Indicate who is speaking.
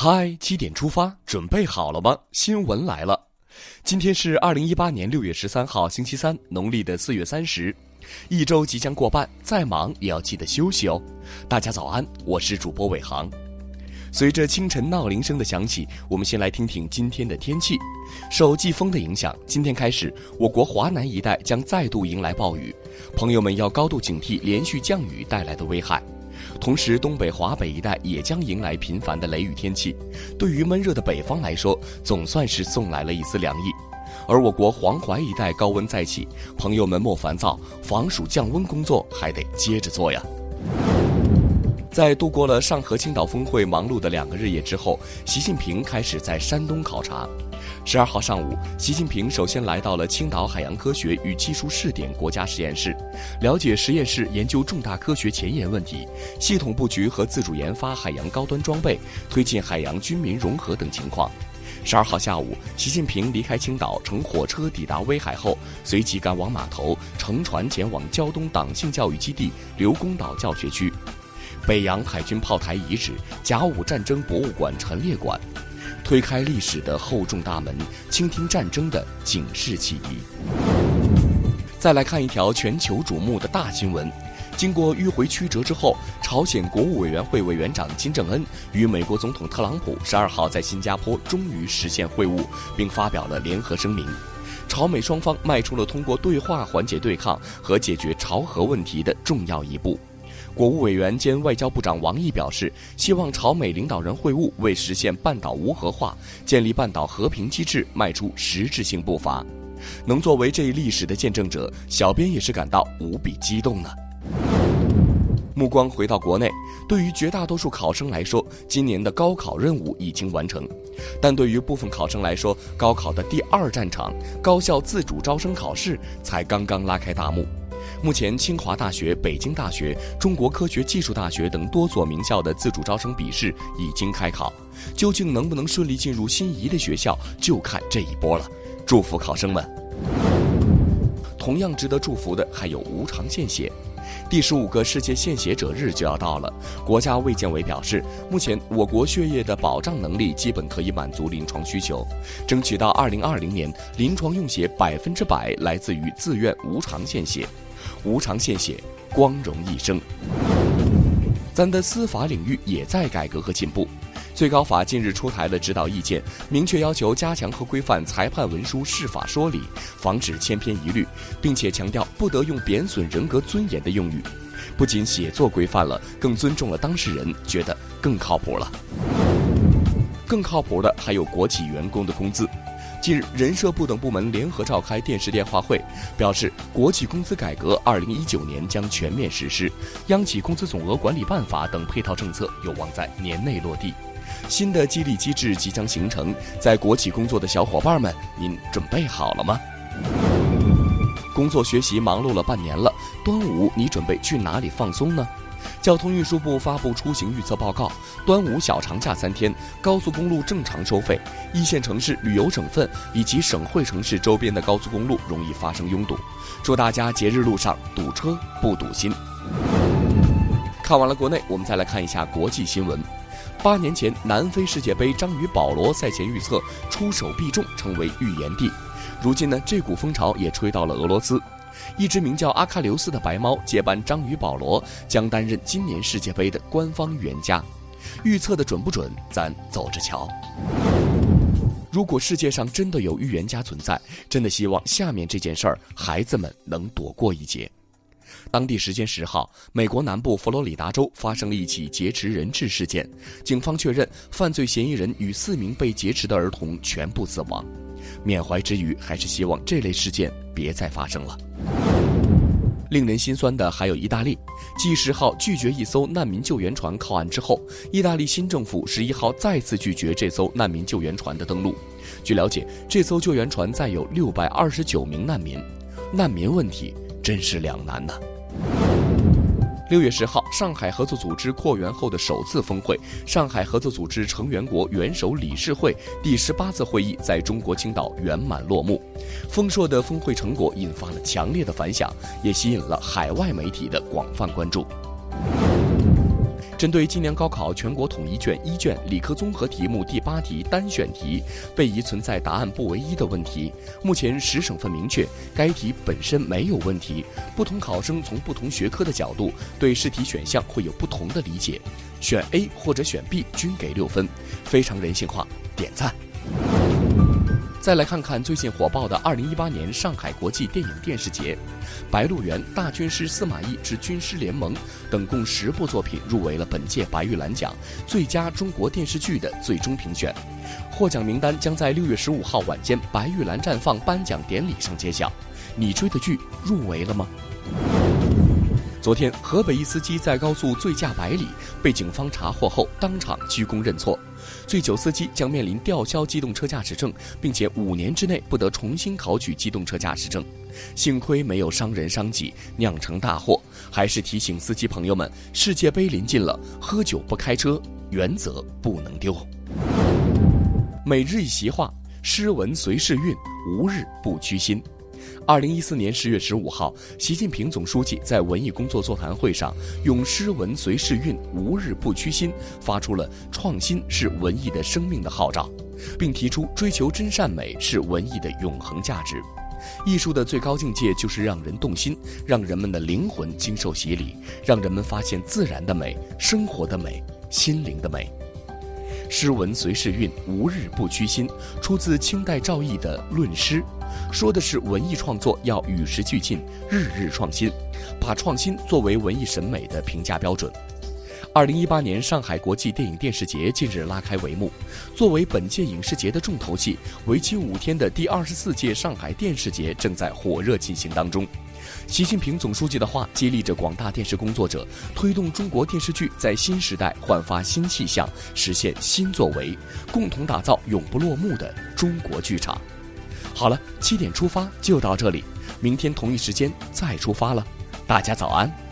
Speaker 1: 嗨，七点出发，准备好了吗？新闻来了，今天是二零一八年六月十三号，星期三，农历的四月三十，一周即将过半，再忙也要记得休息哦。大家早安，我是主播伟航。随着清晨闹铃声的响起，我们先来听听今天的天气。受季风的影响，今天开始，我国华南一带将再度迎来暴雨，朋友们要高度警惕连续降雨带来的危害。同时，东北、华北一带也将迎来频繁的雷雨天气，对于闷热的北方来说，总算是送来了一丝凉意。而我国黄淮一带高温再起，朋友们莫烦躁，防暑降温工作还得接着做呀。在度过了上合青岛峰会忙碌的两个日夜之后，习近平开始在山东考察。十二号上午，习近平首先来到了青岛海洋科学与技术试点国家实验室，了解实验室研究重大科学前沿问题、系统布局和自主研发海洋高端装备、推进海洋军民融合等情况。十二号下午，习近平离开青岛，乘火车抵达威海后，随即赶往码头，乘船前往胶东党性教育基地刘公岛教学区、北洋海军炮台遗址、甲午战争博物馆陈列馆。推开历史的厚重大门，倾听战争的警示启迪。再来看一条全球瞩目的大新闻：经过迂回曲折之后，朝鲜国务委员会委员长金正恩与美国总统特朗普十二号在新加坡终于实现会晤，并发表了联合声明。朝美双方迈出了通过对话缓解对抗和解决朝核问题的重要一步。国务委员兼外交部长王毅表示，希望朝美领导人会晤为实现半岛无核化、建立半岛和平机制迈出实质性步伐。能作为这一历史的见证者，小编也是感到无比激动呢。目光回到国内，对于绝大多数考生来说，今年的高考任务已经完成，但对于部分考生来说，高考的第二战场——高校自主招生考试才刚刚拉开大幕。目前，清华大学、北京大学、中国科学技术大学等多所名校的自主招生笔试已经开考，究竟能不能顺利进入心仪的学校，就看这一波了。祝福考生们！同样值得祝福的还有无偿献血。第十五个世界献血者日就要到了，国家卫健委表示，目前我国血液的保障能力基本可以满足临床需求，争取到二零二零年临床用血百分之百来自于自愿无偿献血。无偿献血，光荣一生。咱的司法领域也在改革和进步。最高法近日出台了指导意见，明确要求加强和规范裁判文书释法说理，防止千篇一律，并且强调不得用贬损人格尊严的用语。不仅写作规范了，更尊重了当事人，觉得更靠谱了。更靠谱的还有国企员工的工资。近日，人社部等部门联合召开电视电话会，表示国企工资改革二零一九年将全面实施，央企工资总额管理办法等配套政策有望在年内落地，新的激励机制即将形成。在国企工作的小伙伴们，您准备好了吗？工作学习忙碌了半年了，端午你准备去哪里放松呢？交通运输部发布出行预测报告，端午小长假三天，高速公路正常收费，一线城市、旅游省份以及省会城市周边的高速公路容易发生拥堵，祝大家节日路上堵车不堵心。看完了国内，我们再来看一下国际新闻。八年前，南非世界杯章鱼保罗赛前预测出手必中，成为预言帝。如今呢，这股风潮也吹到了俄罗斯。一只名叫阿喀琉斯的白猫接班章鱼保罗，将担任今年世界杯的官方预言家。预测的准不准，咱走着瞧。如果世界上真的有预言家存在，真的希望下面这件事儿孩子们能躲过一劫。当地时间十号，美国南部佛罗里达州发生了一起劫持人质事件，警方确认犯罪嫌疑人与四名被劫持的儿童全部死亡。缅怀之余，还是希望这类事件别再发生了。令人心酸的还有意大利，继十号拒绝一艘难民救援船靠岸之后，意大利新政府十一号再次拒绝这艘难民救援船的登陆。据了解，这艘救援船载有六百二十九名难民，难民问题真是两难呐。六月十号，上海合作组织扩员后的首次峰会——上海合作组织成员国元首理事会第十八次会议在中国青岛圆满落幕。丰硕的峰会成果引发了强烈的反响，也吸引了海外媒体的广泛关注。针对今年高考全国统一卷一卷理科综合题目第八题单选题被疑存在答案不唯一的问题，目前十省份明确该题本身没有问题，不同考生从不同学科的角度对试题选项会有不同的理解，选 A 或者选 B 均给六分，非常人性化，点赞。再来看看最近火爆的2018年上海国际电影电视节，《白鹿原》《大军师司马懿之军师联盟》等共十部作品入围了本届白玉兰奖最佳中国电视剧的最终评选，获奖名单将在六月十五号晚间白玉兰绽放颁奖典礼上揭晓。你追的剧入围了吗？昨天，河北一司机在高速醉驾百里，被警方查获后当场鞠躬认错。醉酒司机将面临吊销机动车驾驶证，并且五年之内不得重新考取机动车驾驶证。幸亏没有伤人伤己，酿成大祸。还是提醒司机朋友们，世界杯临近了，喝酒不开车，原则不能丢。每日一席话：诗文随世运，无日不屈心。二零一四年十月十五号，习近平总书记在文艺工作座谈会上，用“诗文随世运，无日不屈心”发出了“创新是文艺的生命”的号召，并提出追求真善美是文艺的永恒价值。艺术的最高境界就是让人动心，让人们的灵魂经受洗礼，让人们发现自然的美、生活的美、心灵的美。诗文随世运，无日不屈心，出自清代赵翼的《论诗》。说的是文艺创作要与时俱进，日日创新，把创新作为文艺审美的评价标准。二零一八年上海国际电影电视节近日拉开帷幕，作为本届影视节的重头戏，为期五天的第二十四届上海电视节正在火热进行当中。习近平总书记的话激励着广大电视工作者，推动中国电视剧在新时代焕发新气象，实现新作为，共同打造永不落幕的中国剧场。好了，七点出发就到这里，明天同一时间再出发了。大家早安。